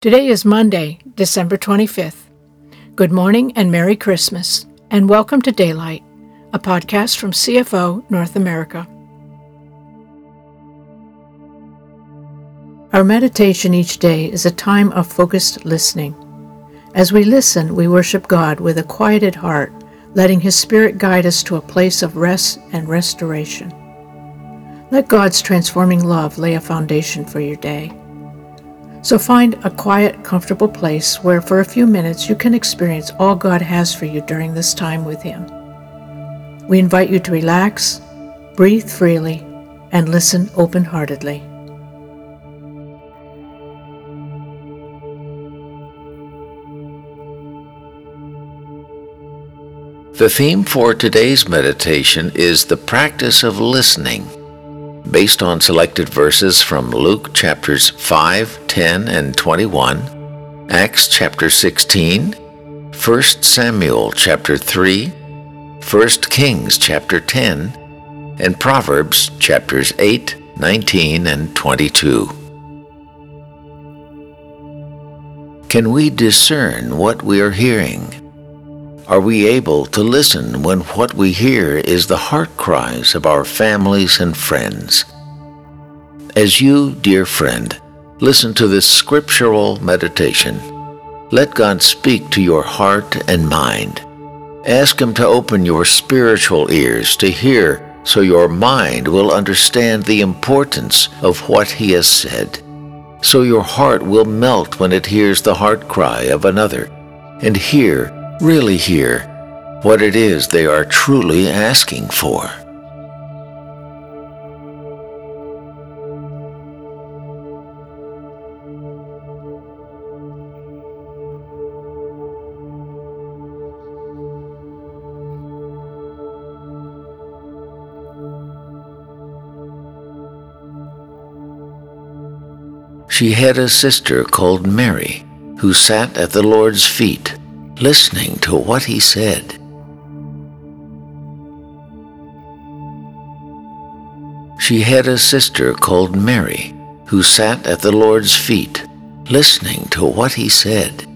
Today is Monday, December 25th. Good morning and Merry Christmas, and welcome to Daylight, a podcast from CFO North America. Our meditation each day is a time of focused listening. As we listen, we worship God with a quieted heart, letting His Spirit guide us to a place of rest and restoration. Let God's transforming love lay a foundation for your day. So find a quiet, comfortable place where for a few minutes you can experience all God has for you during this time with Him. We invite you to relax, breathe freely, and listen open heartedly. The theme for today's meditation is the practice of listening based on selected verses from Luke chapters 5, 10, and 21, Acts chapter 16, 1 Samuel chapter 3, 1 Kings chapter 10, and Proverbs chapters 8, 19, and 22. Can we discern what we are hearing? Are we able to listen when what we hear is the heart cries of our families and friends? As you, dear friend, listen to this scriptural meditation, let God speak to your heart and mind. Ask Him to open your spiritual ears to hear so your mind will understand the importance of what He has said. So your heart will melt when it hears the heart cry of another and hear really hear what it is they are truly asking for. She had a sister called Mary, who sat at the Lord's feet listening to what he said. She had a sister called Mary who sat at the Lord's feet, listening to what he said.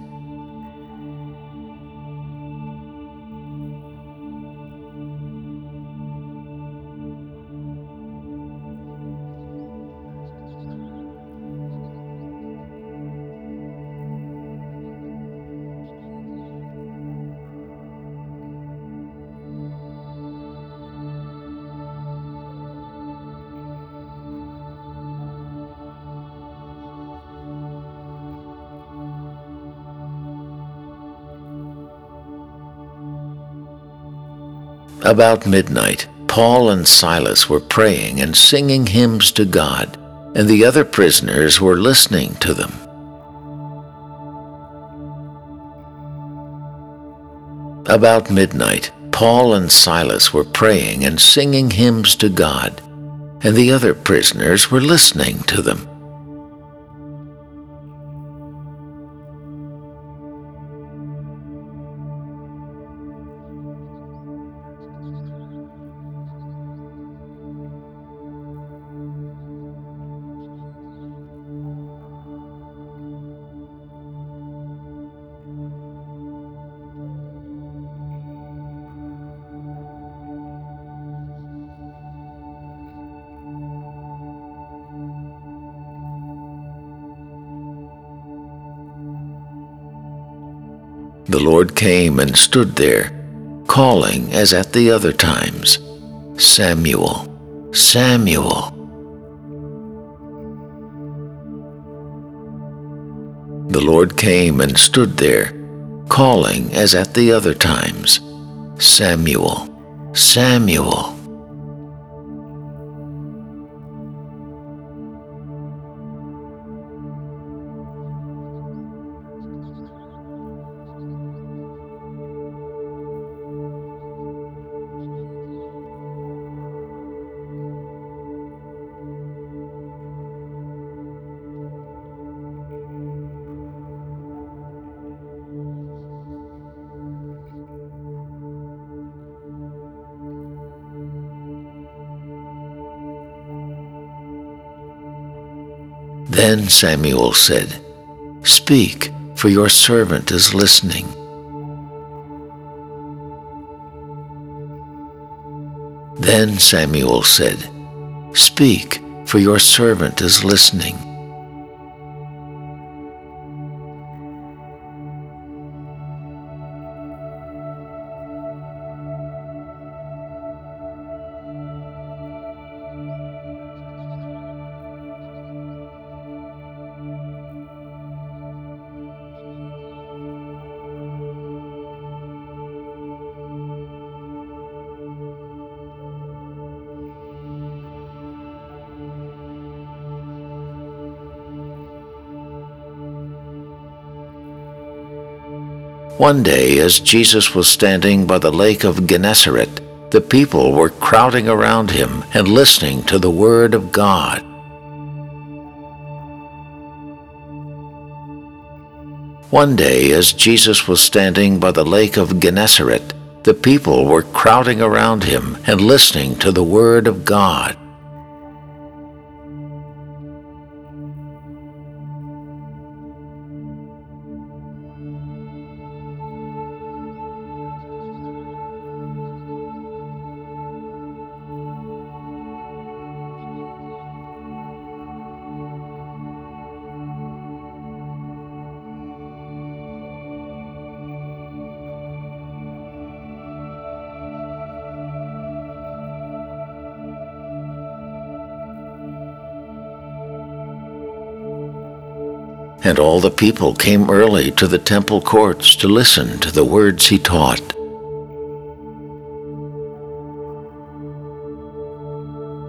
About midnight, Paul and Silas were praying and singing hymns to God, and the other prisoners were listening to them. About midnight, Paul and Silas were praying and singing hymns to God, and the other prisoners were listening to them. The Lord came and stood there, calling as at the other times, Samuel, Samuel. The Lord came and stood there, calling as at the other times, Samuel, Samuel. Then Samuel said, Speak, for your servant is listening. Then Samuel said, Speak, for your servant is listening. One day, as Jesus was standing by the lake of Gennesaret, the people were crowding around him and listening to the Word of God. One day, as Jesus was standing by the lake of Gennesaret, the people were crowding around him and listening to the Word of God. And all the people came early to the temple courts to listen to the words he taught.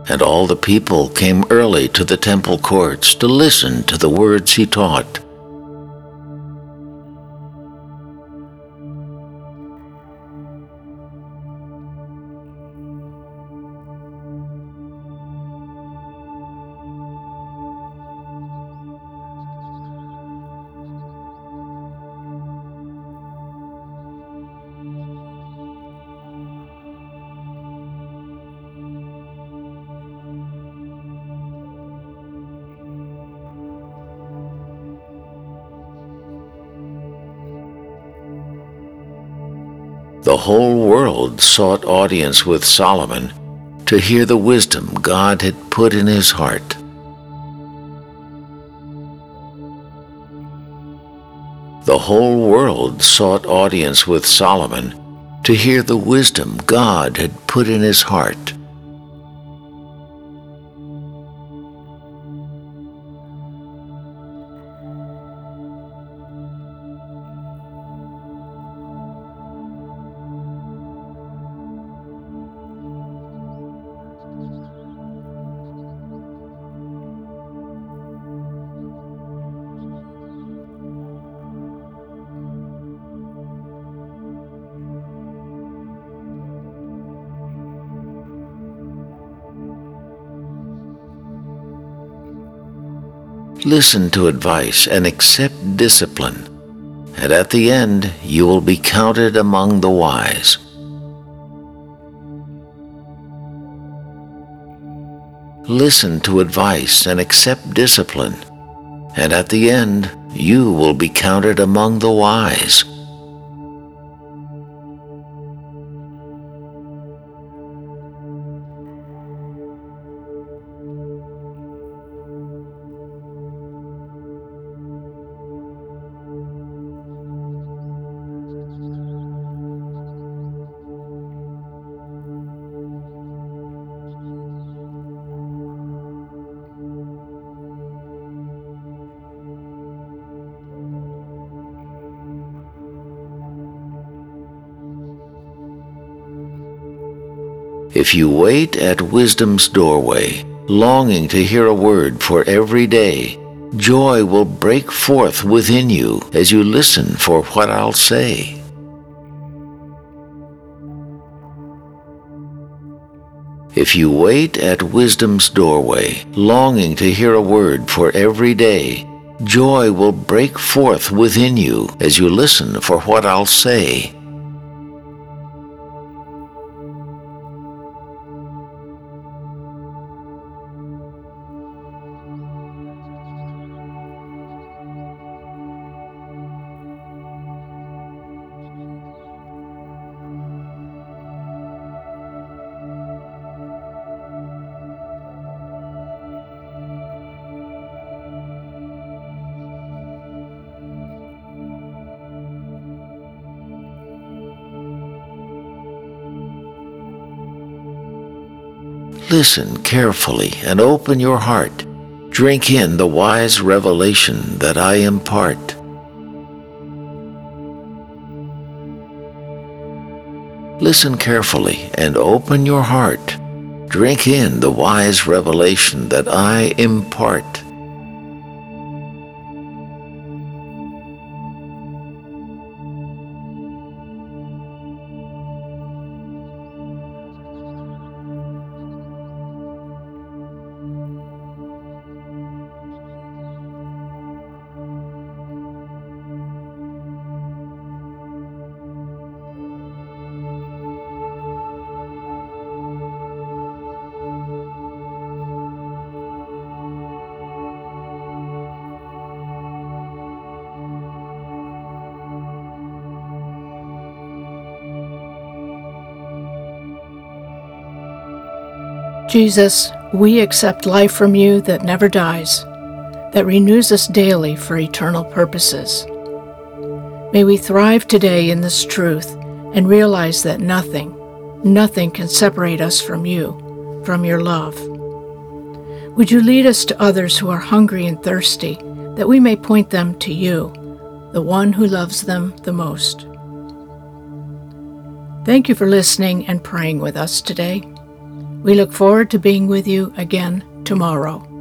And all the people came early to the temple courts to listen to the words he taught. The whole world sought audience with Solomon to hear the wisdom God had put in his heart. The whole world sought audience with Solomon to hear the wisdom God had put in his heart. Listen to advice and accept discipline, and at the end you will be counted among the wise. Listen to advice and accept discipline, and at the end you will be counted among the wise. If you wait at wisdom's doorway, longing to hear a word for every day, joy will break forth within you as you listen for what I'll say. If you wait at wisdom's doorway, longing to hear a word for every day, joy will break forth within you as you listen for what I'll say. Listen carefully and open your heart. Drink in the wise revelation that I impart. Listen carefully and open your heart. Drink in the wise revelation that I impart. Jesus, we accept life from you that never dies, that renews us daily for eternal purposes. May we thrive today in this truth and realize that nothing, nothing can separate us from you, from your love. Would you lead us to others who are hungry and thirsty, that we may point them to you, the one who loves them the most? Thank you for listening and praying with us today. We look forward to being with you again tomorrow.